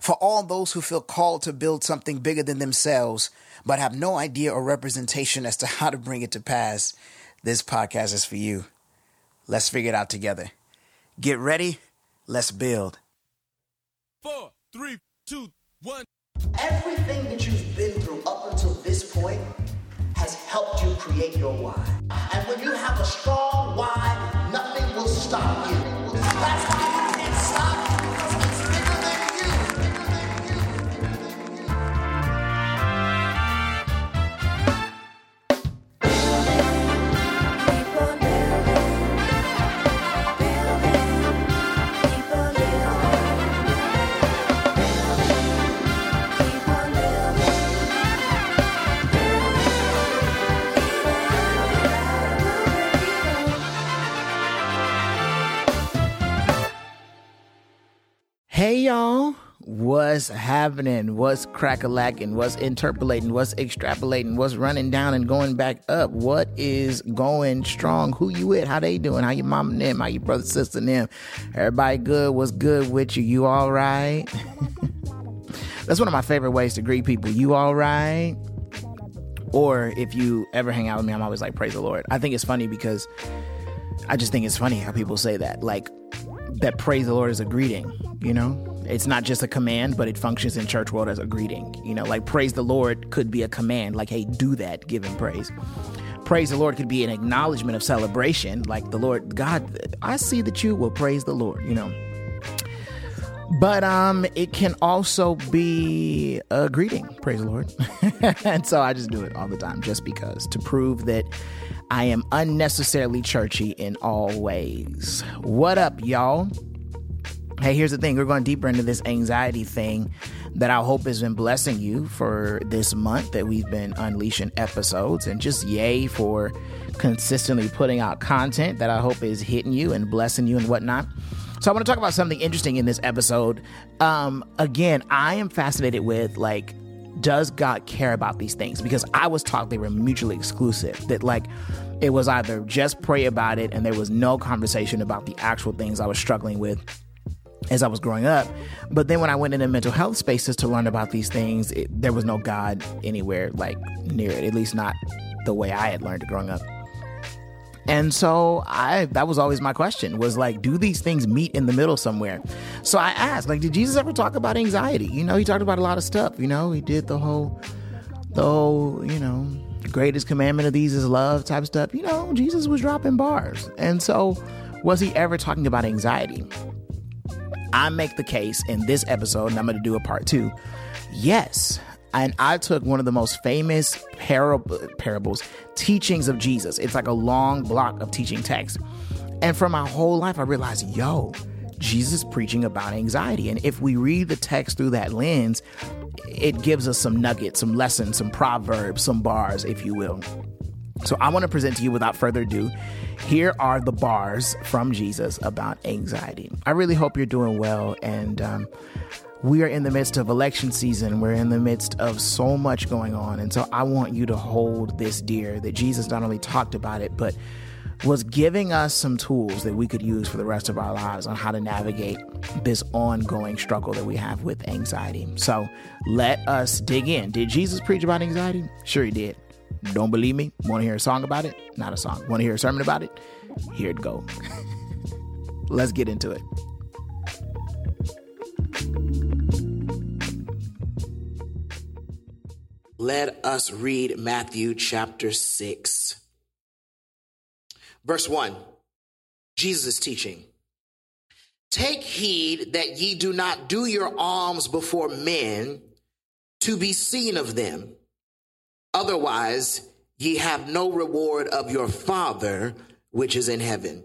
For all those who feel called to build something bigger than themselves, but have no idea or representation as to how to bring it to pass, this podcast is for you. Let's figure it out together. Get ready. Let's build. Four, three, two, one. Everything that you've been through up until this point has helped you create your why. And when you have a strong why, nothing will stop you. That's why Hey y'all, what's happening? What's crack-a-lacking? What's interpolating? What's extrapolating? What's running down and going back up? What is going strong? Who you with? How they doing? How your mom and them? How your brother, sister and them? Everybody good? What's good with you? You all right? That's one of my favorite ways to greet people. You all right? Or if you ever hang out with me, I'm always like, praise the Lord. I think it's funny because I just think it's funny how people say that. Like, that praise the Lord is a greeting, you know? It's not just a command, but it functions in church world as a greeting. You know, like praise the Lord could be a command, like, hey, do that, give him praise. Praise the Lord could be an acknowledgement of celebration, like the Lord, God, I see that you will praise the Lord, you know. But um it can also be a greeting, praise the Lord. and so I just do it all the time just because to prove that I am unnecessarily churchy in all ways. What up, y'all? Hey, here's the thing. We're going deeper into this anxiety thing that I hope has been blessing you for this month that we've been unleashing episodes. And just yay for consistently putting out content that I hope is hitting you and blessing you and whatnot. So I want to talk about something interesting in this episode. Um, again, I am fascinated with like, does God care about these things? Because I was taught they were mutually exclusive. That like it was either just pray about it and there was no conversation about the actual things I was struggling with as I was growing up. But then when I went into mental health spaces to learn about these things, it, there was no God anywhere like near it, at least not the way I had learned it growing up. And so I that was always my question was like do these things meet in the middle somewhere? So I asked like did Jesus ever talk about anxiety? You know, he talked about a lot of stuff, you know, he did the whole the whole, you know, greatest commandment of these is love type stuff. You know, Jesus was dropping bars. And so was he ever talking about anxiety? I make the case in this episode, and I'm going to do a part two. Yes. And I took one of the most famous parab- parables, teachings of Jesus. It's like a long block of teaching text. And for my whole life, I realized, yo, Jesus preaching about anxiety. And if we read the text through that lens, it gives us some nuggets, some lessons, some proverbs, some bars, if you will. So I want to present to you without further ado. Here are the bars from Jesus about anxiety. I really hope you're doing well. And um, we are in the midst of election season. We're in the midst of so much going on. And so I want you to hold this dear that Jesus not only talked about it, but was giving us some tools that we could use for the rest of our lives on how to navigate this ongoing struggle that we have with anxiety. So let us dig in. Did Jesus preach about anxiety? Sure, he did. Don't believe me? Want to hear a song about it? Not a song. Want to hear a sermon about it? Here it go. Let's get into it. Let us read Matthew chapter 6. Verse 1. Jesus is teaching. Take heed that ye do not do your alms before men to be seen of them. Otherwise, ye have no reward of your Father which is in heaven.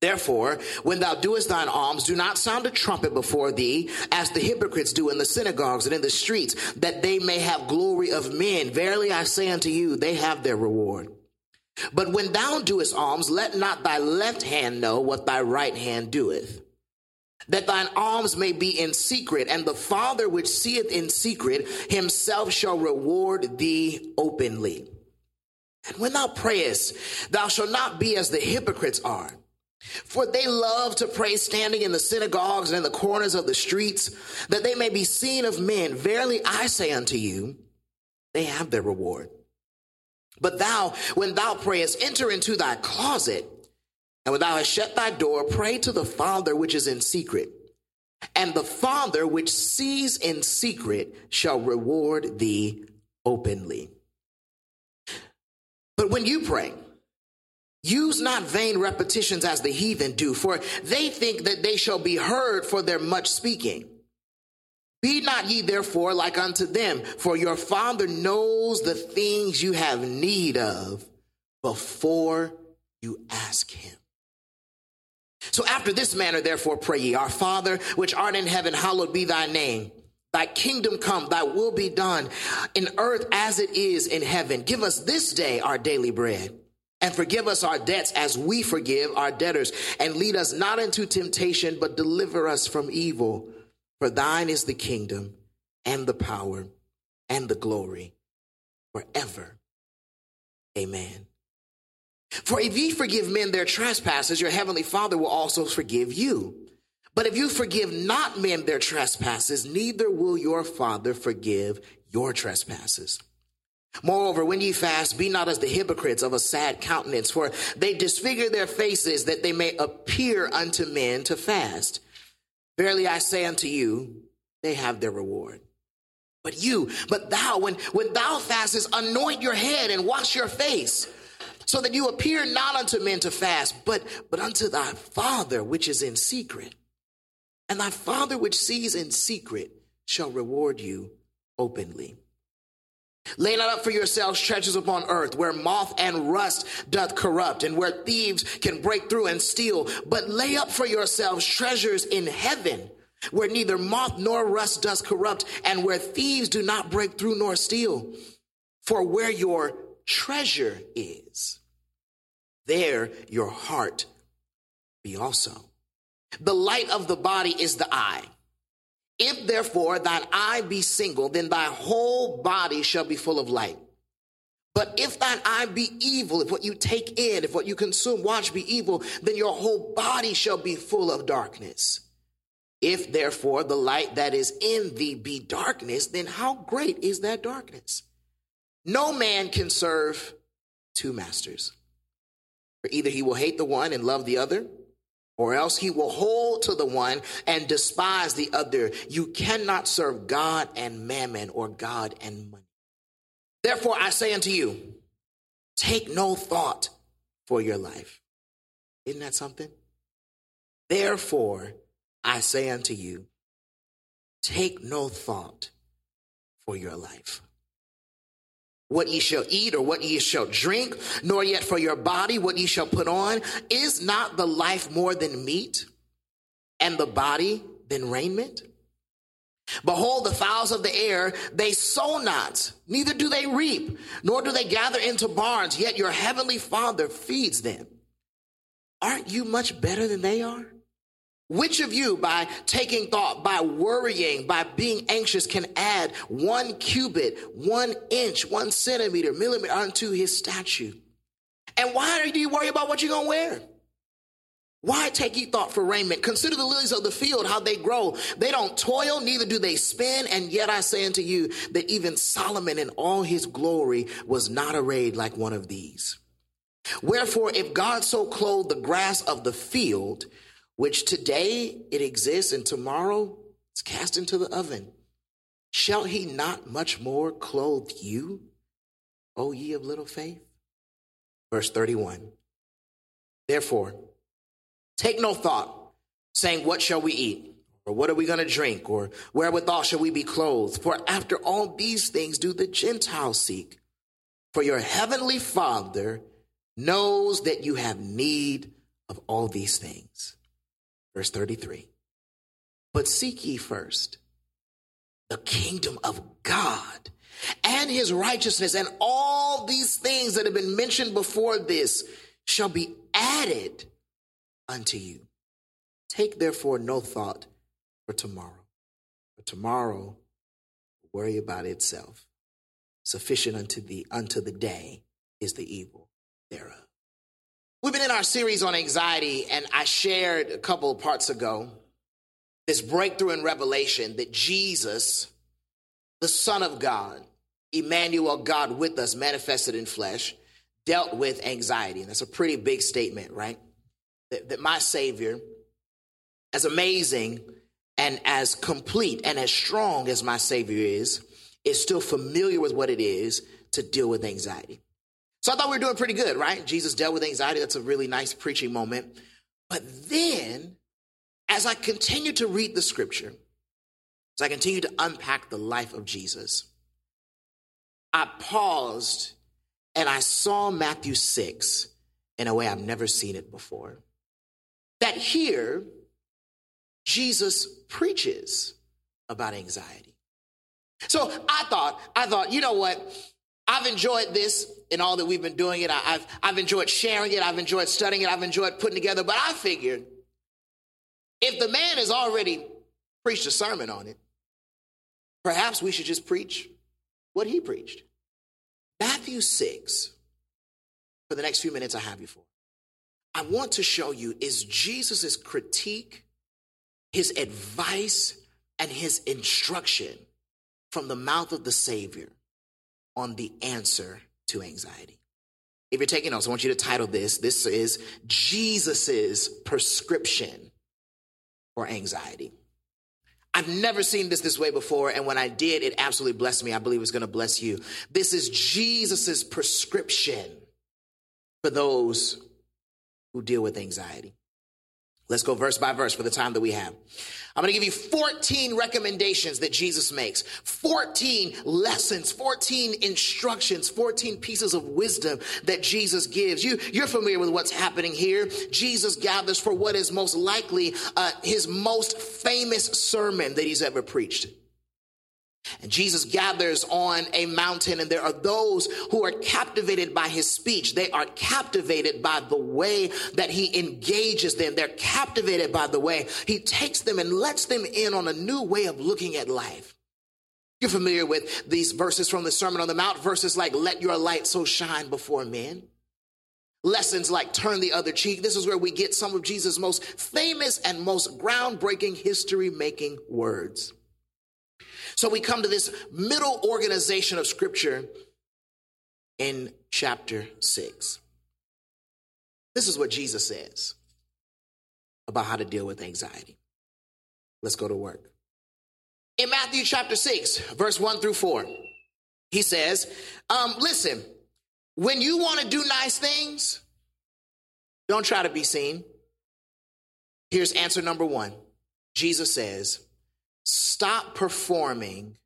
Therefore, when thou doest thine alms, do not sound a trumpet before thee, as the hypocrites do in the synagogues and in the streets, that they may have glory of men. Verily I say unto you, they have their reward. But when thou doest alms, let not thy left hand know what thy right hand doeth. That thine alms may be in secret, and the Father which seeth in secret himself shall reward thee openly. And when thou prayest, thou shalt not be as the hypocrites are For they love to pray standing in the synagogues and in the corners of the streets, that they may be seen of men. Verily I say unto you, they have their reward. But thou, when thou prayest, enter into thy closet, and when thou hast shut thy door, pray to the Father which is in secret. And the Father which sees in secret shall reward thee openly. But when you pray, Use not vain repetitions as the heathen do, for they think that they shall be heard for their much speaking. Be not ye therefore like unto them, for your Father knows the things you have need of before you ask him. So after this manner, therefore, pray ye, Our Father, which art in heaven, hallowed be thy name. Thy kingdom come, thy will be done in earth as it is in heaven. Give us this day our daily bread and forgive us our debts as we forgive our debtors. And lead us not into temptation, but deliver us from evil. For thine is the kingdom and the power and the glory forever. Amen. For if ye forgive men their trespasses, your heavenly Father will also forgive you. But if you forgive not men their trespasses, neither will your Father forgive your trespasses. Moreover, when ye fast, be not as the hypocrites of a sad countenance, for they disfigure their faces that they may appear unto men to fast. Verily I say unto you, they have their reward. But you, but thou, when, when thou fastest, anoint your head and wash your face, so that you appear not unto men to fast, but, but unto thy Father which is in secret. And thy Father which sees in secret shall reward you openly. Lay not up for yourselves treasures upon earth, where moth and rust doth corrupt, and where thieves can break through and steal. But lay up for yourselves treasures in heaven, where neither moth nor rust does corrupt, and where thieves do not break through nor steal. For where your treasure is, there your heart be also. The light of the body is the eye. If therefore thine eye be single, then thy whole body shall be full of light. But if thine eye be evil, if what you take in, if what you consume, watch be evil, then your whole body shall be full of darkness. If therefore the light that is in thee be darkness, then how great is that darkness? No man can serve two masters. For either he will hate the one and love the other, or else he will hold to the one and despise the other. You cannot serve God and mammon or God and money. Therefore, I say unto you, take no thought for your life. Isn't that something? Therefore, I say unto you, take no thought for your life what ye shall eat or what ye shall drink, nor yet for your body what ye shall put on. Is not the life more than meat, and the body than raiment? Behold, the fowls of the air, they sow not, neither do they reap, nor do they gather into barns, yet your heavenly Father feeds them. Aren't you much better than they are? Which of you, by taking thought, by worrying, by being anxious, can add one cubit, one inch, one centimeter, millimeter unto his statue? And why do you worry about what you're going to wear? Why take ye thought for raiment? Consider the lilies of the field, how they grow. They don't toil, neither do they spin. And yet I say unto you that even Solomon in all his glory was not arrayed like one of these. Wherefore, if God so clothed the grass of the field, which today it exists and tomorrow it's cast into the oven. Shall he not much more clothe you, O ye of little faith? Verse 31. Therefore, take no thought, saying, What shall we eat? Or what are we going to drink? Or wherewithal shall we be clothed? For after all these things do the Gentiles seek. For your heavenly Father knows that you have need of all these things. Verse 33. But seek ye first the kingdom of God and his righteousness, and all these things that have been mentioned before this shall be added unto you. Take therefore no thought for tomorrow, for tomorrow will worry about itself. Sufficient unto the unto the day is the evil thereof. We've been in our series on anxiety, and I shared a couple of parts ago this breakthrough in revelation that Jesus, the Son of God, Emmanuel, God with us, manifested in flesh, dealt with anxiety. And that's a pretty big statement, right? That, that my Savior, as amazing and as complete and as strong as my Savior is, is still familiar with what it is to deal with anxiety. So I thought we were doing pretty good, right? Jesus dealt with anxiety. That's a really nice preaching moment. But then, as I continued to read the scripture, as I continued to unpack the life of Jesus, I paused and I saw Matthew 6 in a way I've never seen it before. That here, Jesus preaches about anxiety. So I thought, I thought, you know what? I've enjoyed this in all that we've been doing it. I, have I've enjoyed sharing it. I've enjoyed studying it. I've enjoyed putting together. But I figured if the man has already preached a sermon on it, perhaps we should just preach what he preached. Matthew 6, for the next few minutes I have you for, I want to show you is Jesus' critique, his advice, and his instruction from the mouth of the Savior on the answer to anxiety. If you're taking notes, I want you to title this. This is Jesus's prescription for anxiety. I've never seen this this way before, and when I did, it absolutely blessed me. I believe it's going to bless you. This is Jesus's prescription for those who deal with anxiety. Let's go verse by verse for the time that we have. I'm going to give you 14 recommendations that Jesus makes, 14 lessons, 14 instructions, 14 pieces of wisdom that Jesus gives. You, you're familiar with what's happening here. Jesus gathers for what is most likely uh, his most famous sermon that he's ever preached. And Jesus gathers on a mountain, and there are those who are captivated by his speech. They are captivated by the way that he engages them. They're captivated by the way he takes them and lets them in on a new way of looking at life. You're familiar with these verses from the Sermon on the Mount, verses like, let your light so shine before men. Lessons like turn the other cheek. This is where we get some of Jesus' most famous and most groundbreaking history making words. So we come to this middle organization of scripture in chapter 6. This is what Jesus says about how to deal with anxiety. Let's go to work. In Matthew chapter 6, verse 1 through 4, he says, um, Listen, when you want to do nice things, don't try to be seen. Here's answer number one Jesus says, Stop performing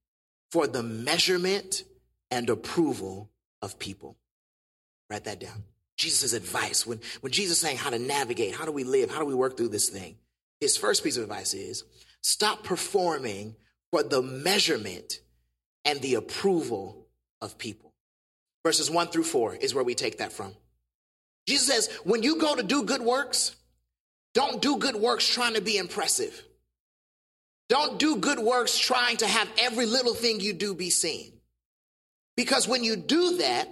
for the measurement and approval of people. Write that down. Jesus' advice when, when Jesus saying how to navigate, how do we live, how do we work through this thing? His first piece of advice is stop performing for the measurement and the approval of people. Verses one through four is where we take that from. Jesus says, when you go to do good works, don't do good works trying to be impressive. Don't do good works trying to have every little thing you do be seen. Because when you do that,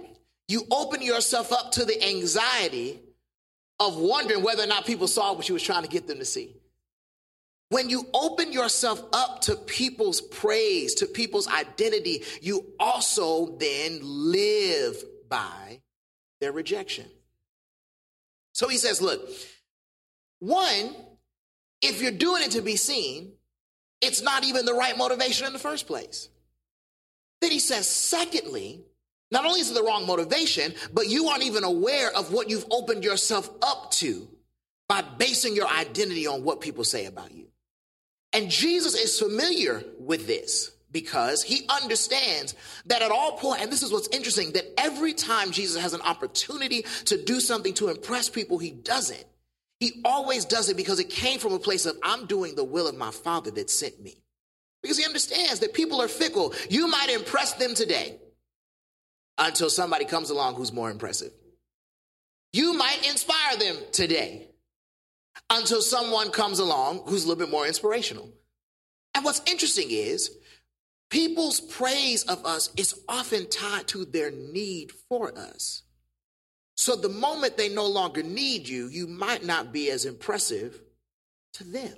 you open yourself up to the anxiety of wondering whether or not people saw what you was trying to get them to see. When you open yourself up to people's praise, to people's identity, you also then live by their rejection. So he says, look, one, if you're doing it to be seen, it's not even the right motivation in the first place. Then he says, secondly, not only is it the wrong motivation, but you aren't even aware of what you've opened yourself up to by basing your identity on what people say about you. And Jesus is familiar with this because he understands that at all points, point, and this is what's interesting, that every time Jesus has an opportunity to do something to impress people, he doesn't. He always does it because it came from a place of, I'm doing the will of my Father that sent me. Because he understands that people are fickle. You might impress them today until somebody comes along who's more impressive. You might inspire them today until someone comes along who's a little bit more inspirational. And what's interesting is people's praise of us is often tied to their need for us. So the moment they no longer need you, you might not be as impressive to them.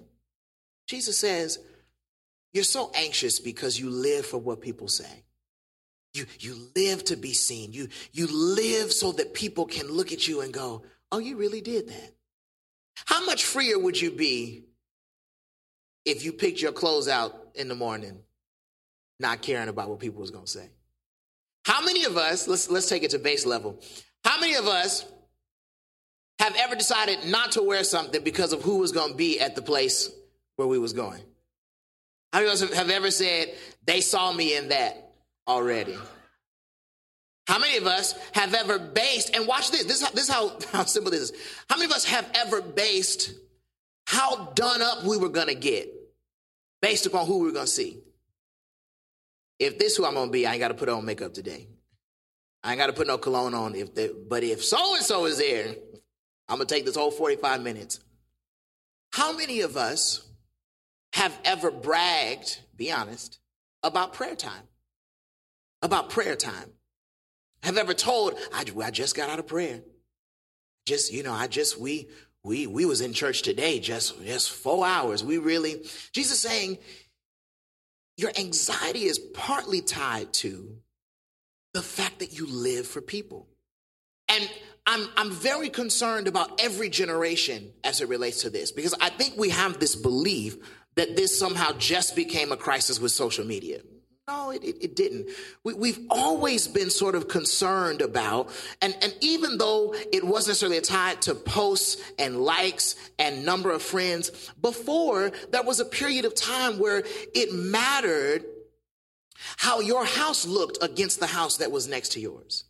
Jesus says, You're so anxious because you live for what people say. You, you live to be seen. You, you live so that people can look at you and go, Oh, you really did that. How much freer would you be if you picked your clothes out in the morning, not caring about what people was going to say? How many of us, let's, let's take it to base level. How many of us have ever decided not to wear something because of who was going to be at the place where we was going? How many of us have ever said, they saw me in that already? How many of us have ever based, and watch this, this, this is how, how simple this is. How many of us have ever based how done up we were going to get based upon who we were going to see? If this who I'm going to be, I ain't got to put on makeup today. I ain't got to put no cologne on. If they, but if so and so is there, I'm to take this whole 45 minutes. How many of us have ever bragged, be honest, about prayer time? About prayer time have ever told, I, I just got out of prayer. Just, you know, I just, we, we, we was in church today, just, just four hours. We really, Jesus saying, your anxiety is partly tied to the fact that you live for people. And I'm, I'm very concerned about every generation as it relates to this because I think we have this belief that this somehow just became a crisis with social media. No, it, it, it didn't. We, have always been sort of concerned about, and, and even though it wasn't necessarily tied to posts and likes and number of friends, before there was a period of time where it mattered how your house looked against the house that was next to yours.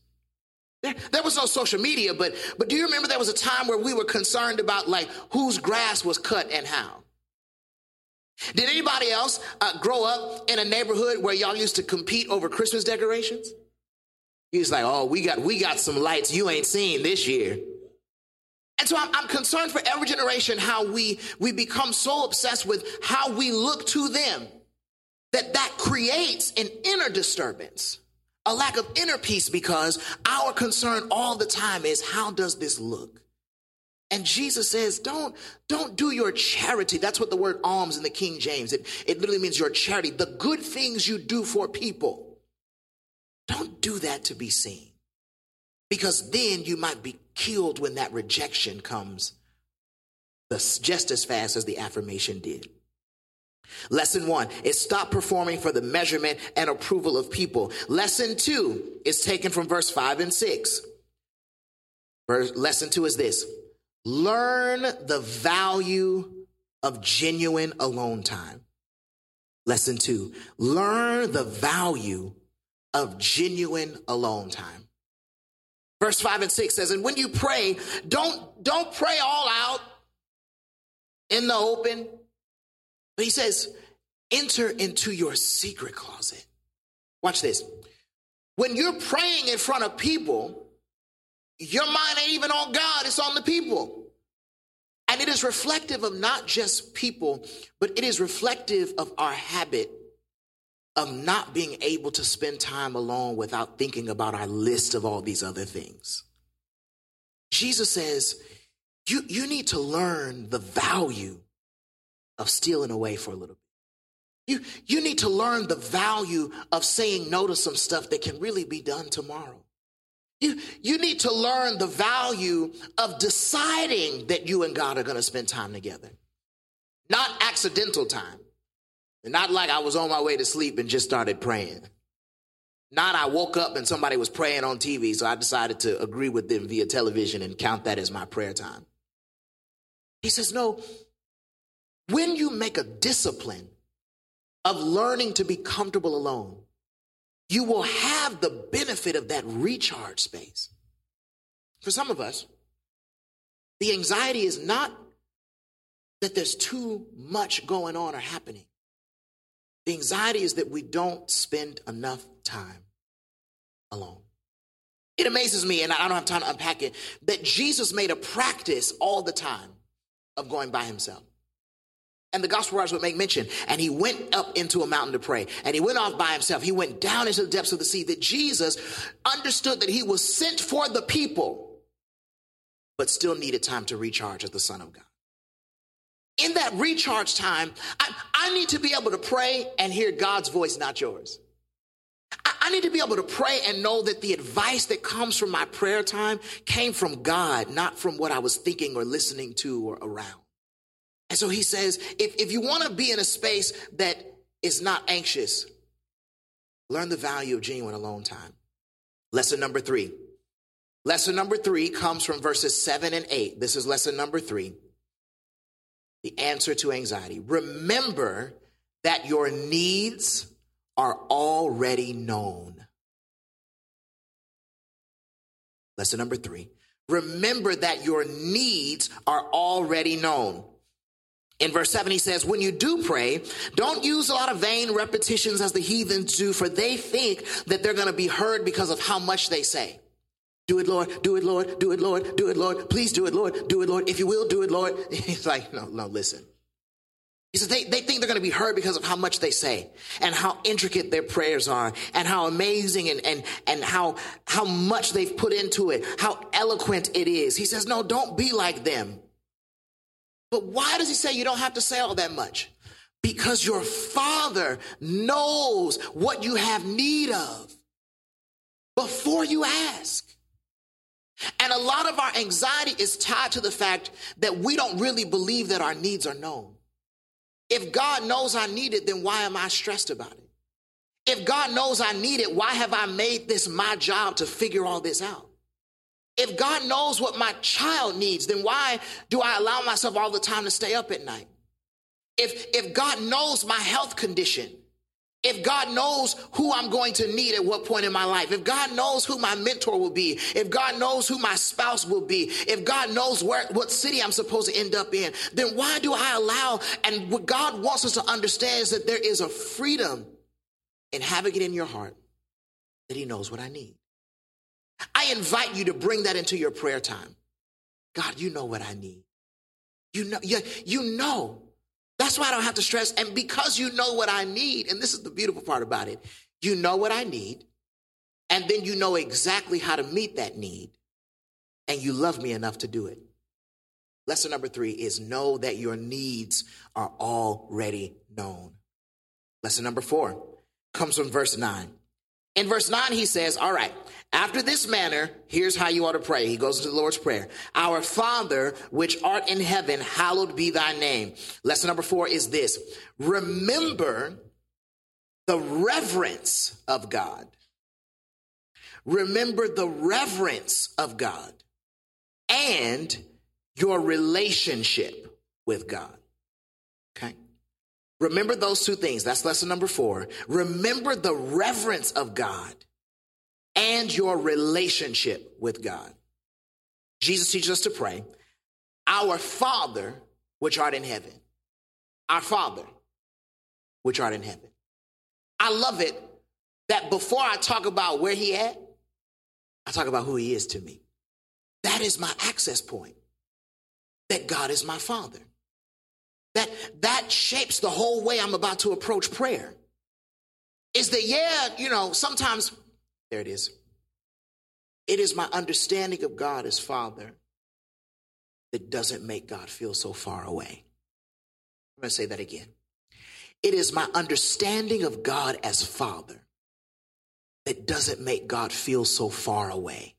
There, there was no social media, but, but do you remember there was a time where we were concerned about like whose grass was cut and how? Did anybody else uh, grow up in a neighborhood where y'all used to compete over Christmas decorations? He's like, oh, we got we got some lights you ain't seen this year. And so I'm, I'm, concerned for every generation how we we become so obsessed with how we look to them that that creates an inner disturbance, a lack of inner peace because our concern all the time is how does this look? And Jesus says, don't, don't do your charity. That's what the word alms in the King James. It, it literally means your charity. The good things you do for people. Don't do that to be seen. Because then you might be killed when that rejection comes just as fast as the affirmation did. Lesson one is stop performing for the measurement and approval of people. Lesson two is taken from verse five and six. Verse, lesson two is this Learn the value of genuine alone time. Lesson two, learn the value of genuine alone time. Verse five and six says, and when you pray, don't, don't pray all out in the open. But he says, enter into your secret closet. Watch this. When you're praying in front of people, your mind ain't even on God, it's on the people. And it is reflective of not just people, but it is reflective of our habit of not being able to spend time alone without thinking about our list of all these other things. Jesus says, you, you need to learn the value of stealing away for a little bit. You, you need to learn the value of saying no to some stuff that can really be done tomorrow. You, you need to learn the value of deciding that you and God are going to spend time together. Not accidental time. Not like I was on my way to sleep and just started praying. Not I woke up and somebody was praying on TV, so I decided to agree with them via television and count that as my prayer time. He says, no, when you make a discipline of learning to be comfortable alone, you will have the benefit of that recharge space. For some of us, the anxiety is not that there's too much going on or happening. The anxiety is that we don't spend enough time alone. It amazes me, and I don't have time to unpack it, that Jesus made a practice all the time of going by himself. And the gospel writers would make mention. And he went up into a mountain to pray. And he went off by himself. He went down into the depths of the sea. That Jesus understood that he was sent for the people. but still needed time to recharge as the Son of God. In that recharge time, I, I need to be able to pray and hear God's voice, not yours. I, I need to be able to pray and know that the advice that comes from my prayer time came from God, not from what I was thinking or listening to or around. And so he says, if, if you want to be in a space that is not anxious, learn the value of genuine alone time. Lesson number three. Lesson number three comes from verses seven and eight. This is lesson number three. The answer to anxiety. Remember that your needs are already known. Lesson number three. Remember that your needs are already known. In verse 7, he says, When you do pray, don't use a lot of vain repetitions as the heathens do, for they think that they're going to be heard because of how much they say. Do it, Lord. Do it, Lord. Do it, Lord. Do it, Lord. Please do it, Lord. Do it, Lord. If you will, do it, Lord. He's like, no, no, listen. He says they, they think they're going to be heard because of how much they say and how intricate their prayers are and how amazing and, and, and how, how much they've put into it, how eloquent it is. He says, no, don't be like them. But why does he say you don't have to say all that much? Because your father knows what you have need of before you ask. And a lot of our anxiety is tied to the fact that we don't really believe that our needs are known. If God knows I need it, then why am I stressed about it? If God knows I need it, why have I made this my job to figure all this out? If God knows what my child needs, then why do I allow myself all the time to stay up at night? If, if God knows my health condition, if God knows who I'm going to need at what point in my life, if God knows who my mentor will be, if God knows who my spouse will be, if God knows where, what city I'm supposed to end up in, then why do I allow? And what God wants us to understand is that there is a freedom in having it in your heart that He knows what I need. I invite you to bring that into your prayer time. God, you know what I need. You know, you, you know. That's why I don't have to stress. And because you know what I need, and this is the beautiful part about it, you know what I need, and then you know exactly how to meet that need, and you love me enough to do it. Lesson number three is know that your needs are already known. Lesson number four comes from verse nine. In verse 9, he says, All right, after this manner, here's how you ought to pray. He goes into the Lord's Prayer. Our Father, which art in heaven, hallowed be thy name. Lesson number four is this remember the reverence of God. Remember the reverence of God and your relationship with God. Okay? Remember those two things. That's lesson number four. Remember the reverence of God and your relationship with God. Jesus teaches us to pray, Our Father, which art in heaven. Our Father, which art in heaven. I love it that before I talk about where he at, I talk about who he is to me. That is my access point. That God is my Father. That that shapes the whole way I'm about to approach prayer. Is that yeah, you know, sometimes there it is. It is my understanding of God as Father that doesn't make God feel so far away. I'm going to say that again. It is my understanding of God as Father that doesn't make God feel so far away.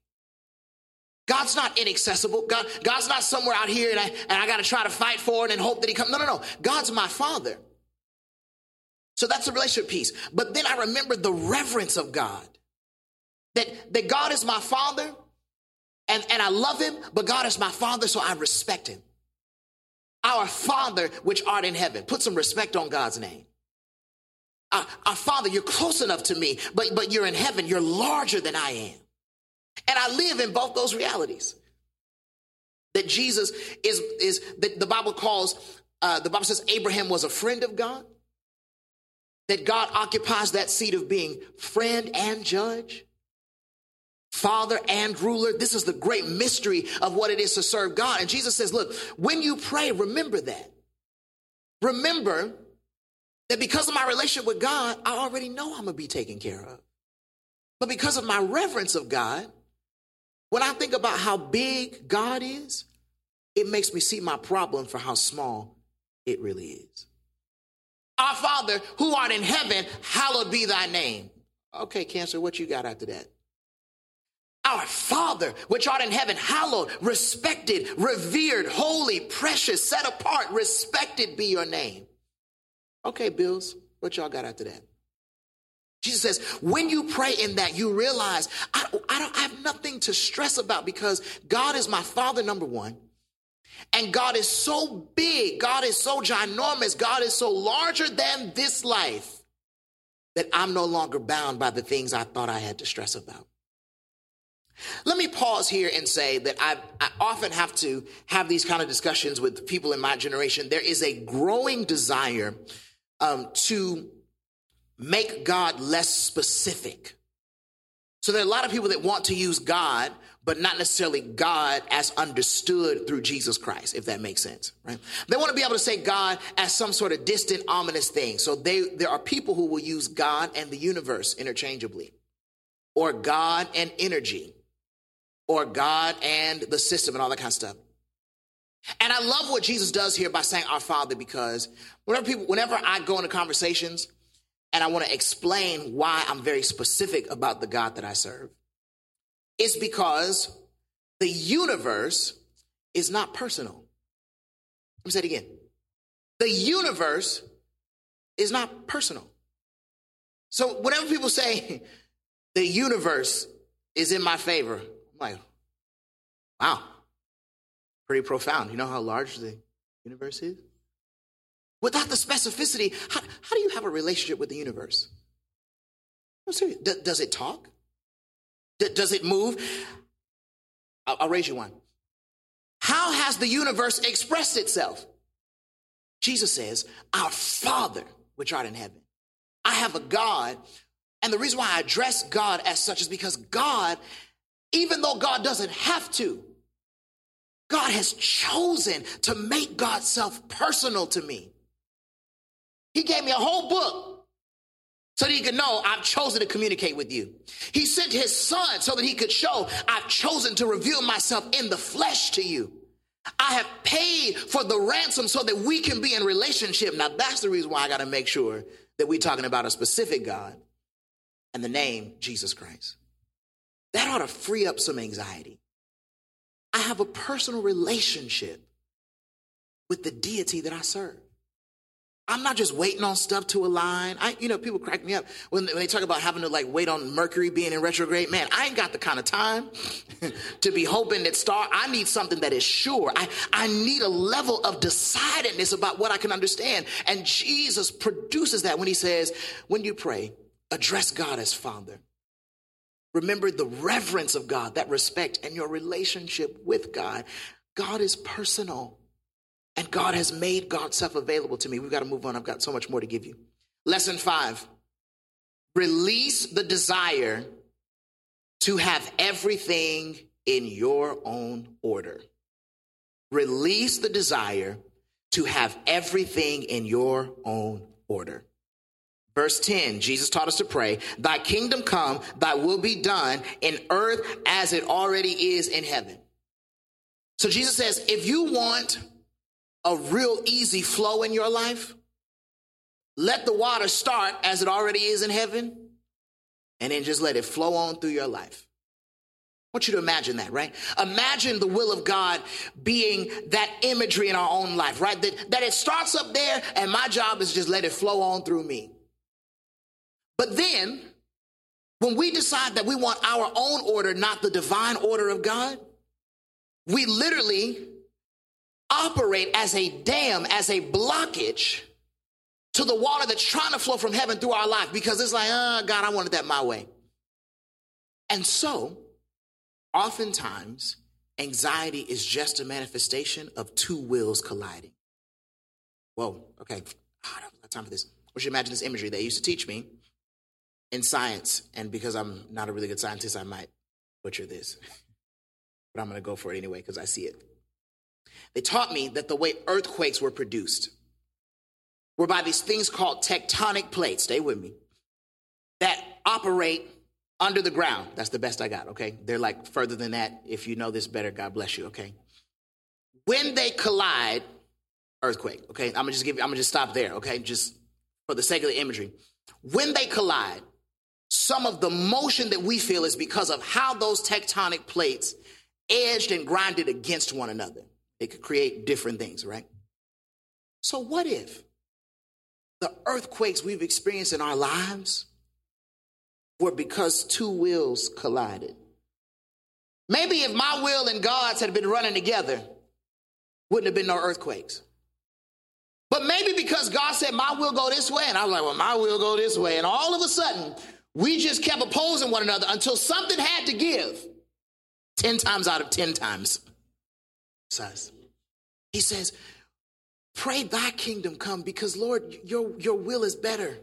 God's not inaccessible. God, God's not somewhere out here and I, and I got to try to fight for it and hope that he comes. No, no, no. God's my Father. So that's the relationship piece. But then I remember the reverence of God. That, that God is my father and, and I love him, but God is my father, so I respect him. Our Father, which art in heaven. Put some respect on God's name. Our, our Father, you're close enough to me, but, but you're in heaven. You're larger than I am. And I live in both those realities. That Jesus is, is that the Bible calls, uh, the Bible says Abraham was a friend of God. That God occupies that seat of being friend and judge father and ruler. This is the great mystery of what it is to serve God. And Jesus says, look, when you pray, remember that. Remember that because of my relationship with God, I already know I'm going to be taken care of. But because of my reverence of God, When I think about how big God is, it makes me see my problem for how small it really is. Our Father who art in heaven, hallowed be thy name. Okay, Cancer, what you got after that? Our Father, which art in heaven, hallowed, respected, revered, holy, precious, set apart, respected be your name. Okay, Bills, what y'all got after that? Jesus says, when you pray in that, you realize I, I, don't, I have nothing to stress about because God is my Father, number one. And God is so big, God is so ginormous, God is so larger than this life that I'm no longer bound by the things I thought I had to stress about. Let me pause here and say that I, I, often have to have these kind of discussions with people in my generation. There is a growing desire um, to make God less specific. So there are a lot of people that want to use God, but not necessarily God as understood through Jesus Christ, if that makes sense, right? They want to be able to say God as some sort of distant, ominous thing. So they, there are people who will use God and the universe interchangeably, or God and energy, or God and the system and all that kind of stuff. And I love what Jesus does here by saying our Father because whenever people, whenever I go into conversations and I want to explain why I'm very specific about the God that I serve, it's because the universe is not personal. Let me say it again. The universe is not personal. So whenever people say the universe is in my favor, I'm like, wow, pretty profound. You know how large the universe is? Without the specificity, how, how do you have a relationship with the universe? I'm serious. D- does it talk? D- does it move? I'll, I'll raise you one. How has the universe expressed itself? Jesus says, Our Father, which art in heaven. I have a God. And the reason why I address God as such is because God, even though God doesn't have to, God has chosen to make God's self personal to me. He gave me a whole book so that he could know I've chosen to communicate with you. He sent his son so that he could show I've chosen to reveal myself in the flesh to you. I have paid for the ransom so that we can be in relationship. Now that's the reason why I got to make sure that we're talking about a specific God and the name Jesus Christ. That ought to free up some anxiety. I have a personal relationship with the deity that I serve. I'm not just waiting on stuff to align. I, you know, people crack me up when, when they talk about having to like wait on Mercury being in retrograde. Man, I ain't got the kind of time to be hoping that star. I need something that is sure. I, I need a level of decidedness about what I can understand. And Jesus produces that when he says, when you pray, address God as Father. Remember the reverence of God, that respect, and your relationship with God. God is personal. And God has made God's stuff available to me. We've got to move on. I've got so much more to give you. Lesson five release the desire to have everything in your own order. Release the desire to have everything in your own order. Verse 10, Jesus taught us to pray, Thy kingdom come, thy will be done in earth as it already is in heaven. So Jesus says, if you want a real easy flow in your life, let the water start as it already is in heaven, and then just let it flow on through your life. I want you to imagine that, right? Imagine the will of God being that imagery in our own life, right? That, that it starts up there, and my job is just let it flow on through me. But then, when we decide that we want our own order, not the divine order of God, we literally operate as a dam, as a blockage to the water that's trying to flow from heaven through our life because it's like, oh, God, I wanted that my way. And so, oftentimes, anxiety is just a manifestation of two wills colliding. Whoa, okay, I don't have time for this. I should imagine this imagery they used to teach me in science, and because I'm not a really good scientist, I might butcher this. but I'm going to go for it anyway because I see it. They taught me that the way earthquakes were produced were by these things called tectonic plates, stay with me, that operate under the ground. That's the best I got, okay? They're like further than that. If you know this better, God bless you, okay? When they collide, earthquake, okay? I'm gonna just give I'm gonna just stop there, okay? Just for the sake of the imagery. When they collide, some of the motion that we feel is because of how those tectonic plates edged and grinded against one another. It could create different things, right? So, what if the earthquakes we've experienced in our lives were because two wills collided? Maybe if my will and God's had been running together, wouldn't have been no earthquakes. But maybe because God said, My will go this way, and I was like, Well, my will go this way. And all of a sudden, we just kept opposing one another until something had to give. 10 times out of 10 times. Says. He says, Pray thy kingdom come because, Lord, your, your will is better.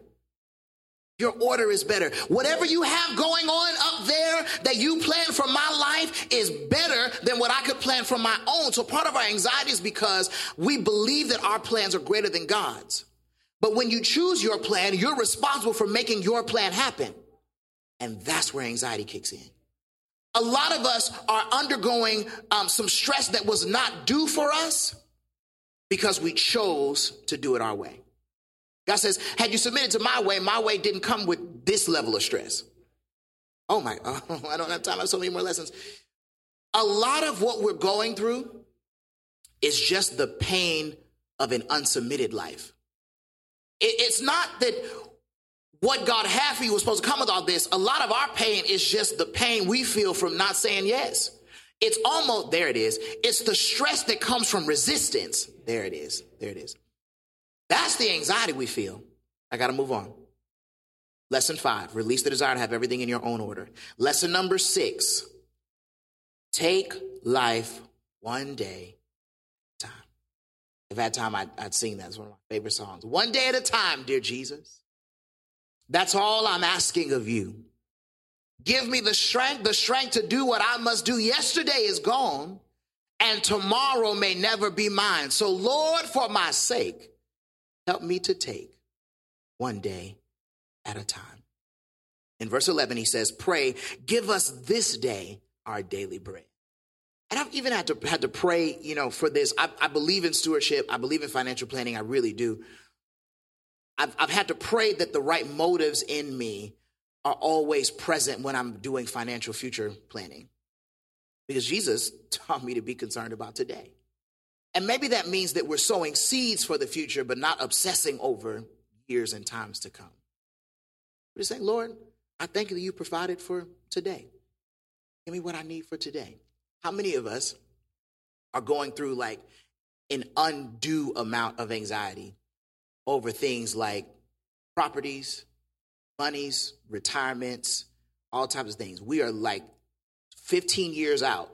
Your order is better. Whatever you have going on up there that you plan for my life is better than what I could plan for my own. So part of our anxiety is because we believe that our plans are greater than God's. But when you choose your plan, you're responsible for making your plan happen. And that's where anxiety kicks in. A lot of us are undergoing um, some stress that was not due for us because we chose to do it our way. God says, had you submitted to my way, my way didn't come with this level of stress. Oh my, oh, I don't have time. I have so many more lessons. A lot of what we're going through is just the pain of an unsubmitted life. It, it's not that what God had for you was supposed to come with all this. A lot of our pain is just the pain we feel from not saying yes. It's almost, there it is. It's the stress that comes from resistance. There it is. There it is. That's the anxiety we feel. I got to move on. Lesson five release the desire to have everything in your own order. Lesson number six take life one day at a time. If I had time, I'd, I'd sing that. It's one of my favorite songs. One day at a time, dear Jesus. That's all I'm asking of you. Give me the strength, the strength to do what I must do. Yesterday is gone, and tomorrow may never be mine. So, Lord, for my sake, help me to take one day at a time. In verse 11, he says, Pray, give us this day our daily bread. And I've even had to, had to pray, you know, for this. I, I believe in stewardship. I believe in financial planning. I really do. I've, I've had to pray that the right motives in me are always present when I'm doing financial future planning. Because Jesus taught me to be concerned about today. And maybe that means that we're sowing seeds for the future, but not obsessing over years and times to come. We're just saying, Lord, I thank you that you provided for today. Give me what I need for today. How many of us are going through like an undue amount of anxiety over things like properties, monies, retirements, all types of things. We are like 15 years out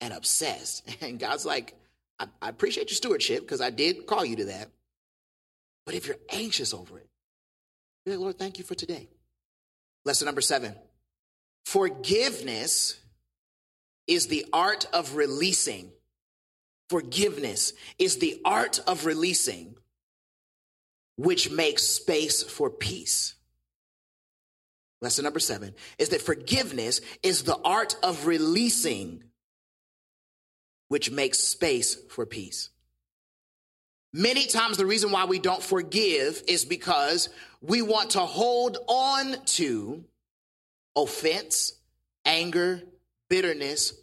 and obsessed. And God's like, I, I appreciate your stewardship because I did call you to that. But if you're anxious over it, like, Lord, thank you for today. Lesson number seven forgiveness is the art of releasing. Forgiveness is the art of releasing which makes space for peace. Lesson number seven is that forgiveness is the art of releasing, which makes space for peace. Many times, the reason why we don't forgive is because we want to hold on to offense, anger, bitterness,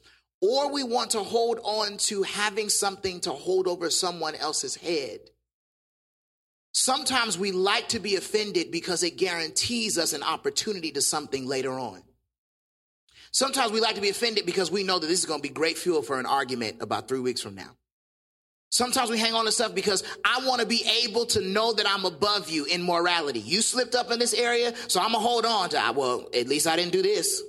or we want to hold on to having something to hold over someone else's head. Sometimes we like to be offended because it guarantees us an opportunity to something later on. Sometimes we like to be offended because we know that this is going to be great fuel for an argument about three weeks from now. Sometimes we hang on to stuff because I want to be able to know that I'm above you in morality. You slipped up in this area, so I'm going to hold on to, well, at least I didn't do this.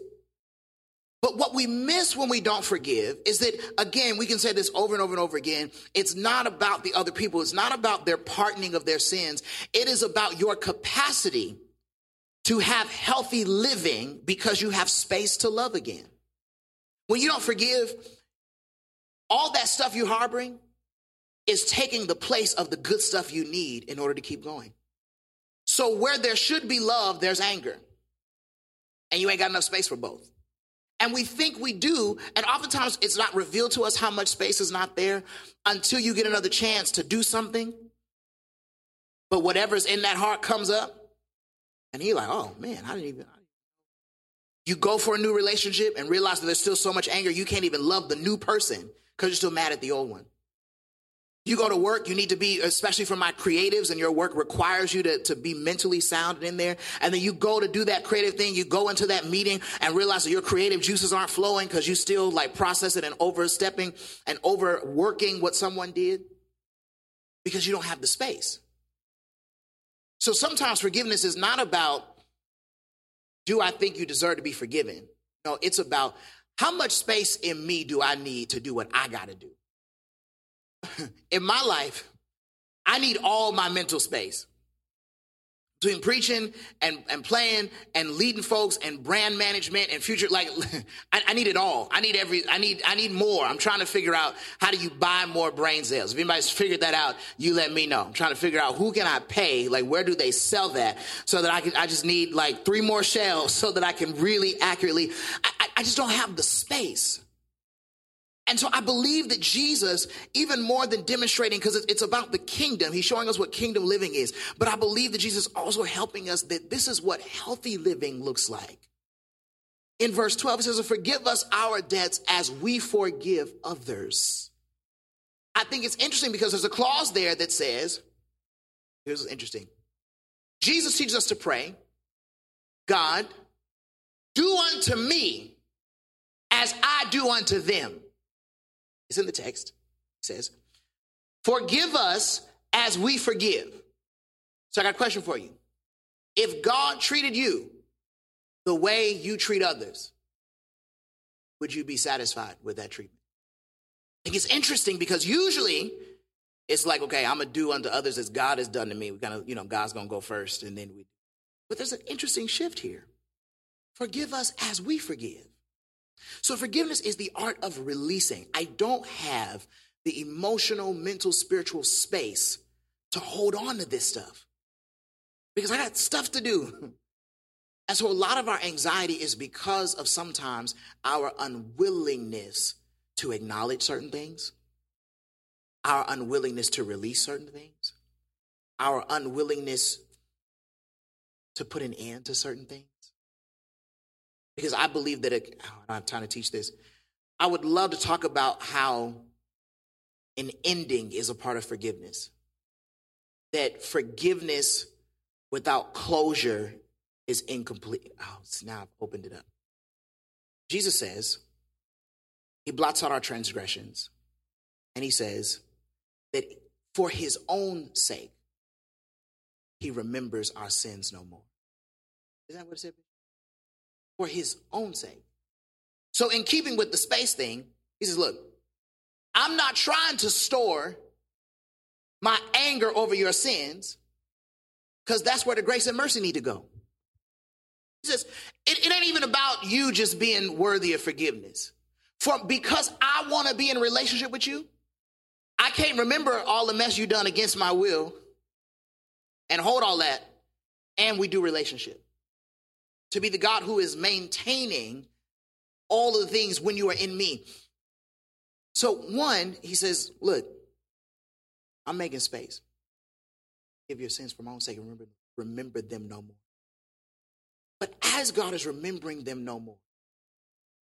But what we miss when we don't forgive is that, again, we can say this over and over and over again. It's not about the other people. It's not about their pardoning of their sins. It is about your capacity to have healthy living because you have space to love again. When you don't forgive, all that stuff you're harboring is taking the place of the good stuff you need in order to keep going. So where there should be love, there's anger. and you ain't got enough space for both. And we think we do, and oftentimes it's not revealed to us how much space is not there until you get another chance to do something. But whatever's in that heart comes up, and you're like, oh man, I didn't even. You go for a new relationship and realize that there's still so much anger, you can't even love the new person because you're still mad at the old one. You go to work, you need to be, especially for my creatives, and your work requires you to, to be mentally sound in there. And then you go to do that creative thing, you go into that meeting and realize that your creative juices aren't flowing because you still like processing and overstepping and overworking what someone did because you don't have the space. So sometimes forgiveness is not about, do I think you deserve to be forgiven? No, it's about how much space in me do I need to do what I got to do? in my life, I need all my mental space. Between preaching and, and playing and leading folks and brand management and future like I, I, need it all. I need every i need i need more. I'm trying to figure out how do you buy more brain cells? If anybody's figured that out you let me know. I'm trying to figure out who can i pay? Like where do they sell that? So that i can i just need like three more shells so that i can really accurately i, I just don't have the space and so I believe that Jesus, even more than demonstrating, because it's about the kingdom, he's showing us what kingdom living is. But I believe that Jesus is also helping us that this is what healthy living looks like. In verse 12, it says, Forgive us our debts as we forgive others. I think it's interesting because there's a clause there that says, here's what's interesting. Jesus teaches us to pray, God, do unto me as I do unto them. It's in the text. It says, Forgive us as we forgive. So I got a question for you. If God treated you the way you treat others, would you be satisfied with that treatment? I think it's interesting because usually it's like, okay, I'm gonna do unto others as God has done to me. We're gonna, you know, God's gonna go first, and then we. But there's an interesting shift here. Forgive us as we forgive. So forgiveness is the art of releasing. I don't have the emotional, mental, spiritual space to hold on to this stuff because I got stuff to do. And so a lot of our anxiety is because of sometimes our unwillingness to acknowledge certain things, our unwillingness to release certain things, our unwillingness to put an end to certain things. Because I believe that, it, I don't have time to teach this. I would love to talk about how an ending is a part of forgiveness. That forgiveness without closure is incomplete. Oh, now I've opened it up. Jesus says, He blots out our transgressions, and He says that for His own sake, He remembers our sins no more. Is that what it said? For his own sake. So, in keeping with the space thing, he says, Look, I'm not trying to store my anger over your sins because that's where the grace and mercy need to go. He says, it, it ain't even about you just being worthy of forgiveness. For because I want to be in relationship with you, I can't remember all the mess you done against my will and hold all that, and we do relationship to be the God who is maintaining all of the things when you are in me. So, one, he says, Look, I'm making space. Give your sins for my own sake. Remember, remember them no more. But as God is remembering them no more,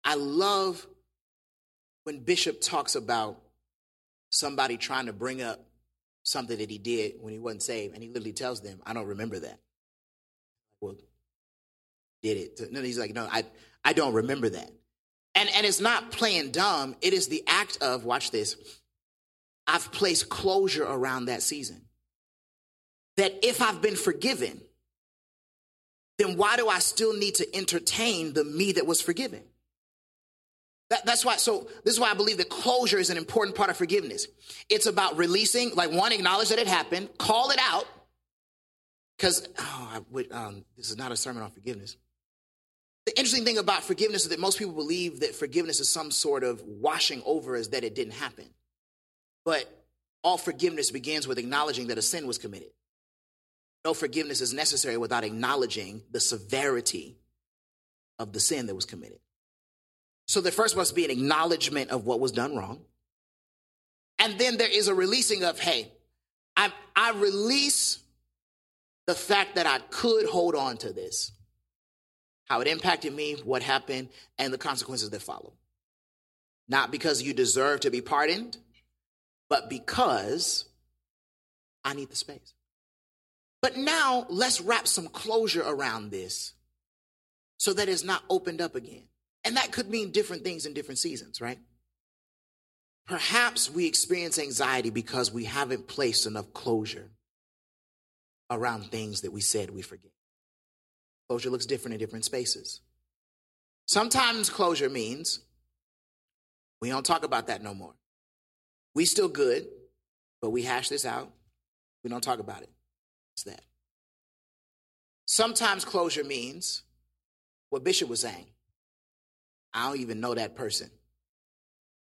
I love when Bishop talks about somebody trying to bring up something that he did when he wasn't saved, and he literally tells them, I don't remember that. Well, did it. No, he's like, no, I, I don't remember that. And, and it's not playing dumb. It is the act of, watch this, I've placed closure around that season. That if I've been forgiven, then why do I still need to entertain the me that was forgiven? That, that's why, so this is why I believe that closure is an important part of forgiveness. It's about releasing, like one, acknowledge that it happened, call it out, because oh, I would, um, this is not a sermon on forgiveness. The interesting thing about forgiveness is that most people believe that forgiveness is some sort of washing over as that it didn't happen. But all forgiveness begins with acknowledging that a sin was committed. No forgiveness is necessary without acknowledging the severity of the sin that was committed. So there first must be an acknowledgement of what was done wrong. And then there is a releasing of, hey, I, I release the fact that I could hold on to this, how it impacted me, what happened, and the consequences that follow. Not because you deserve to be pardoned, but because I need the space. But now let's wrap some closure around this so that it's not opened up again. And that could mean different things in different seasons, right? Perhaps we experience anxiety because we haven't placed enough closure around things that we said we forget. Closure looks different in different spaces. Sometimes closure means we don't talk about that no more. We still good, but we hash this out. We don't talk about it. It's that. Sometimes closure means what Bishop was saying. I don't even know that person,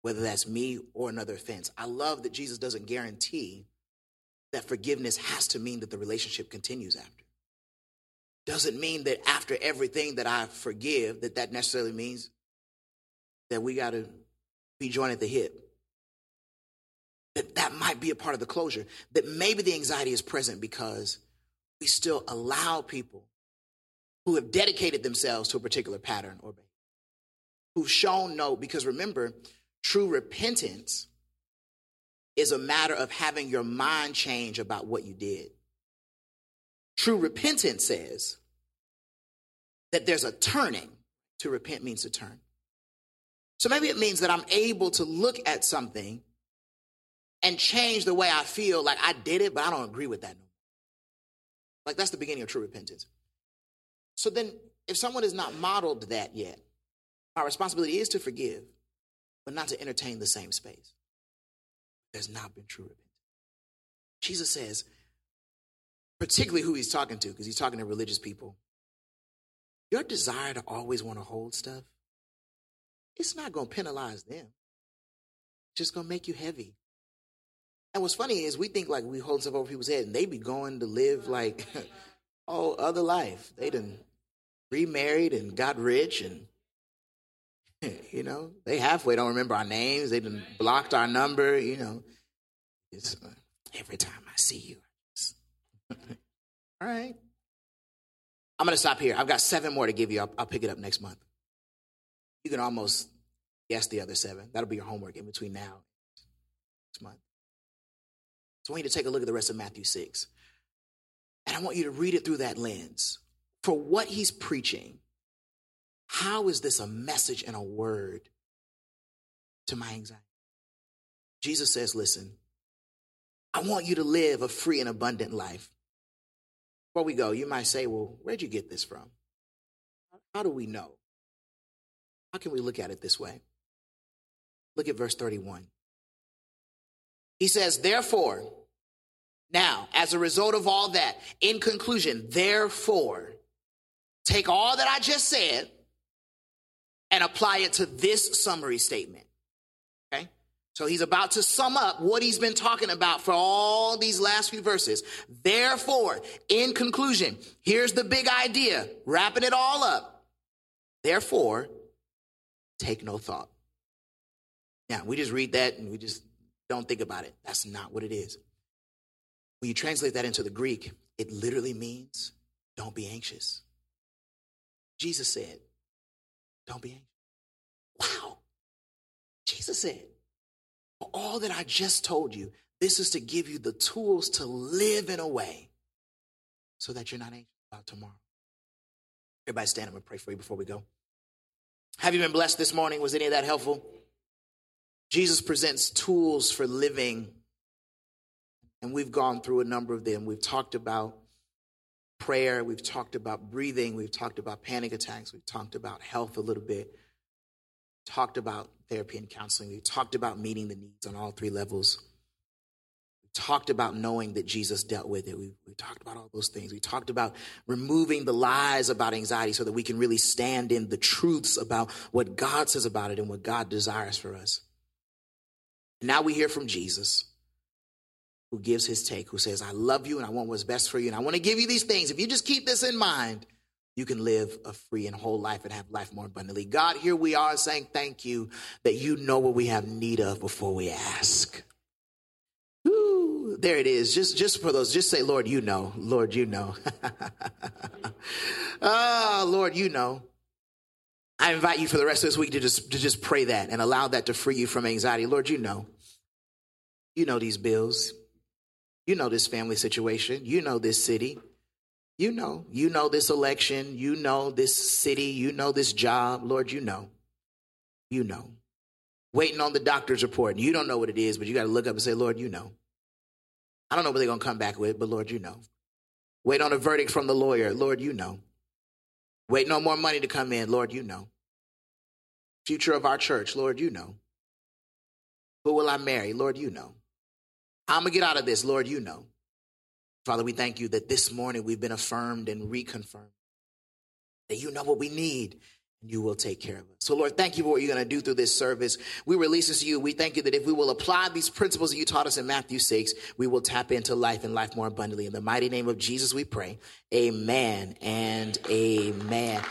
whether that's me or another offense. I love that Jesus doesn't guarantee that forgiveness has to mean that the relationship continues after. Doesn't mean that after everything that I forgive, that that necessarily means that we got to be joined at the hip. That that might be a part of the closure. That maybe the anxiety is present because we still allow people who have dedicated themselves to a particular pattern or who've shown no, because remember, true repentance is a matter of having your mind change about what you did. True repentance says that there's a turning. To repent means to turn. So maybe it means that I'm able to look at something and change the way I feel like I did it, but I don't agree with that no more. Like that's the beginning of true repentance. So then, if someone has not modeled that yet, our responsibility is to forgive, but not to entertain the same space. There's not been true repentance. Jesus says, particularly who he's talking to, because he's talking to religious people, your desire to always want to hold stuff, it's not going to penalize them. It's just going to make you heavy. And what's funny is we think like we hold stuff over people's head and they be going to live like oh other life. They done remarried and got rich and you know, they halfway don't remember our names. They done blocked our number, you know. It's uh, every time I see you. All right. I'm going to stop here. I've got seven more to give you. I'll, I'll pick it up next month. You can almost guess the other seven. That'll be your homework in between now and next month. So I want you to take a look at the rest of Matthew 6. And I want you to read it through that lens. For what he's preaching, how is this a message and a word to my anxiety? Jesus says, Listen, I want you to live a free and abundant life. Before we go, you might say, Well, where'd you get this from? How do we know? How can we look at it this way? Look at verse 31. He says, Therefore, now, as a result of all that, in conclusion, therefore, take all that I just said and apply it to this summary statement. So he's about to sum up what he's been talking about for all these last few verses. Therefore, in conclusion, here's the big idea, wrapping it all up. Therefore, take no thought. Now, we just read that and we just don't think about it. That's not what it is. When you translate that into the Greek, it literally means don't be anxious. Jesus said, don't be anxious. Wow. Jesus said, all that I just told you, this is to give you the tools to live in a way so that you're not anxious about tomorrow. Everybody stand up and pray for you before we go. Have you been blessed this morning? Was any of that helpful? Jesus presents tools for living and we've gone through a number of them. We've talked about prayer, we've talked about breathing, we've talked about panic attacks, we've talked about health a little bit, talked about therapy and counseling, we've talked about meeting the needs on all three levels. We talked about knowing that Jesus dealt with it. We, we talked about all those things. We talked about removing the lies about anxiety so that we can really stand in the truths about what God says about it and what God desires for us. Now we hear from Jesus who gives his take, who says, I love you and I want what's best for you, and I want to give you these things. If you just keep this in mind, you can live a free and whole life and have life more abundantly. God, here we are saying thank you that you know what we have need of before we ask. Ooh, there it is. Just, just for those, just say, Lord, you know. Lord, you know. Ah, oh, Lord, you know. I invite you for the rest of this week to just, to just pray that and allow that to free you from anxiety. Lord, you know. You know these bills. You know this family situation. You know this city. You know. You know this election. You know this city. You know this job. Lord, you know. You know. Waiting on the doctor's report. You don't know what it is, but you got to look up and say, Lord, you know. I don't know what they're going to come back with, but Lord, you know. Wait on a verdict from the lawyer. Lord, you know. Waiting on more money to come in. Lord, you know. Future of our church. Lord, you know. Who will I marry? Lord, you know. I'm going to get out of this. Lord, you know. Father, we thank you that this morning we've been affirmed and reconfirmed that you know what we need and you will take care of us. So, Lord, thank you for what you're going to do through this service. We release this to you. We thank you that if we will apply these principles that you taught us in Matthew 6, we will tap into life and life more abundantly. In the mighty name of Jesus, we pray. Amen and amen.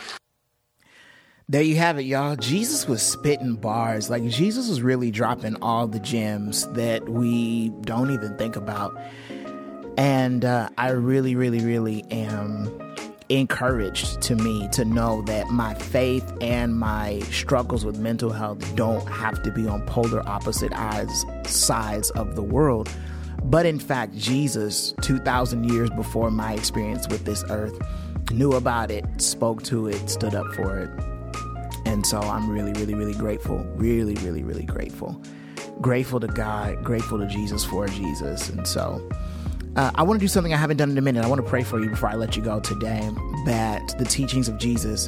There you have it, y'all. Jesus was spitting bars. Like, Jesus was really dropping all the gems that we don't even think about. And uh, I really, really, really am encouraged to me to know that my faith and my struggles with mental health don't have to be on polar opposite eyes, sides of the world. But in fact, Jesus, 2,000 years before my experience with this earth, knew about it, spoke to it, stood up for it. And so I'm really, really, really grateful. Really, really, really grateful. Grateful to God, grateful to Jesus for Jesus. And so uh, I want to do something I haven't done in a minute. I want to pray for you before I let you go today that the teachings of Jesus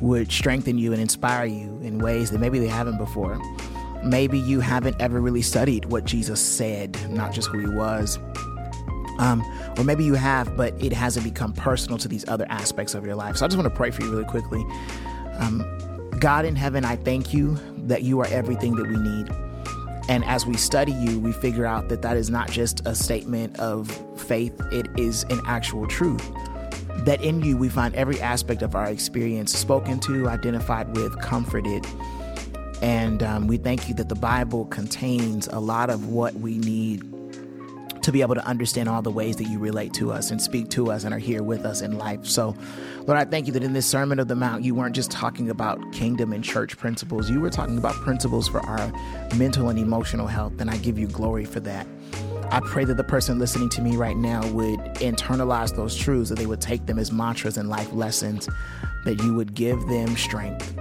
would strengthen you and inspire you in ways that maybe they haven't before. Maybe you haven't ever really studied what Jesus said, not just who he was. Um, or maybe you have, but it hasn't become personal to these other aspects of your life. So I just want to pray for you really quickly. Um, God in heaven, I thank you that you are everything that we need. And as we study you, we figure out that that is not just a statement of faith, it is an actual truth. That in you, we find every aspect of our experience spoken to, identified with, comforted. And um, we thank you that the Bible contains a lot of what we need to be able to understand all the ways that you relate to us and speak to us and are here with us in life. So, Lord, I thank you that in this Sermon of the Mount, you weren't just talking about kingdom and church principles, you were talking about principles for our mental and emotional health. And I give you glory for that. I pray that the person listening to me right now would internalize those truths, that they would take them as mantras and life lessons, that you would give them strength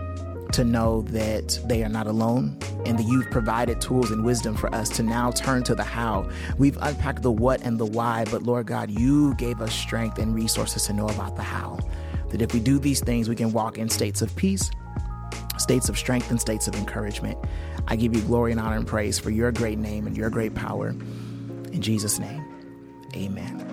to know that they are not alone and that you've provided tools and wisdom for us to now turn to the how. We've unpacked the what and the why, but Lord God, you gave us strength and resources to know about the how. That if we do these things, we can walk in states of peace, states of strength, and states of encouragement. I give you glory and honor and praise for your great name and your great power. In Jesus' name, amen.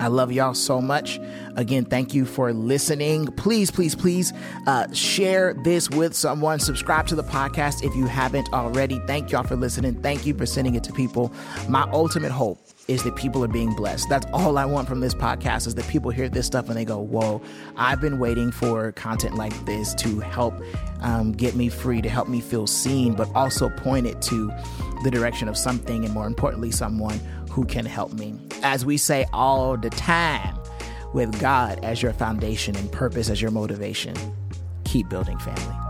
I love y'all so much. Again, thank you for listening. Please, please, please uh, share this with someone. Subscribe to the podcast if you haven't already. Thank y'all for listening. Thank you for sending it to people. My ultimate hope is that people are being blessed. That's all I want from this podcast is that people hear this stuff and they go, whoa, I've been waiting for content like this to help um, get me free, to help me feel seen, but also point it to the direction of something and more importantly, someone who can help me. As we say all the time, with God as your foundation and purpose as your motivation, keep building family.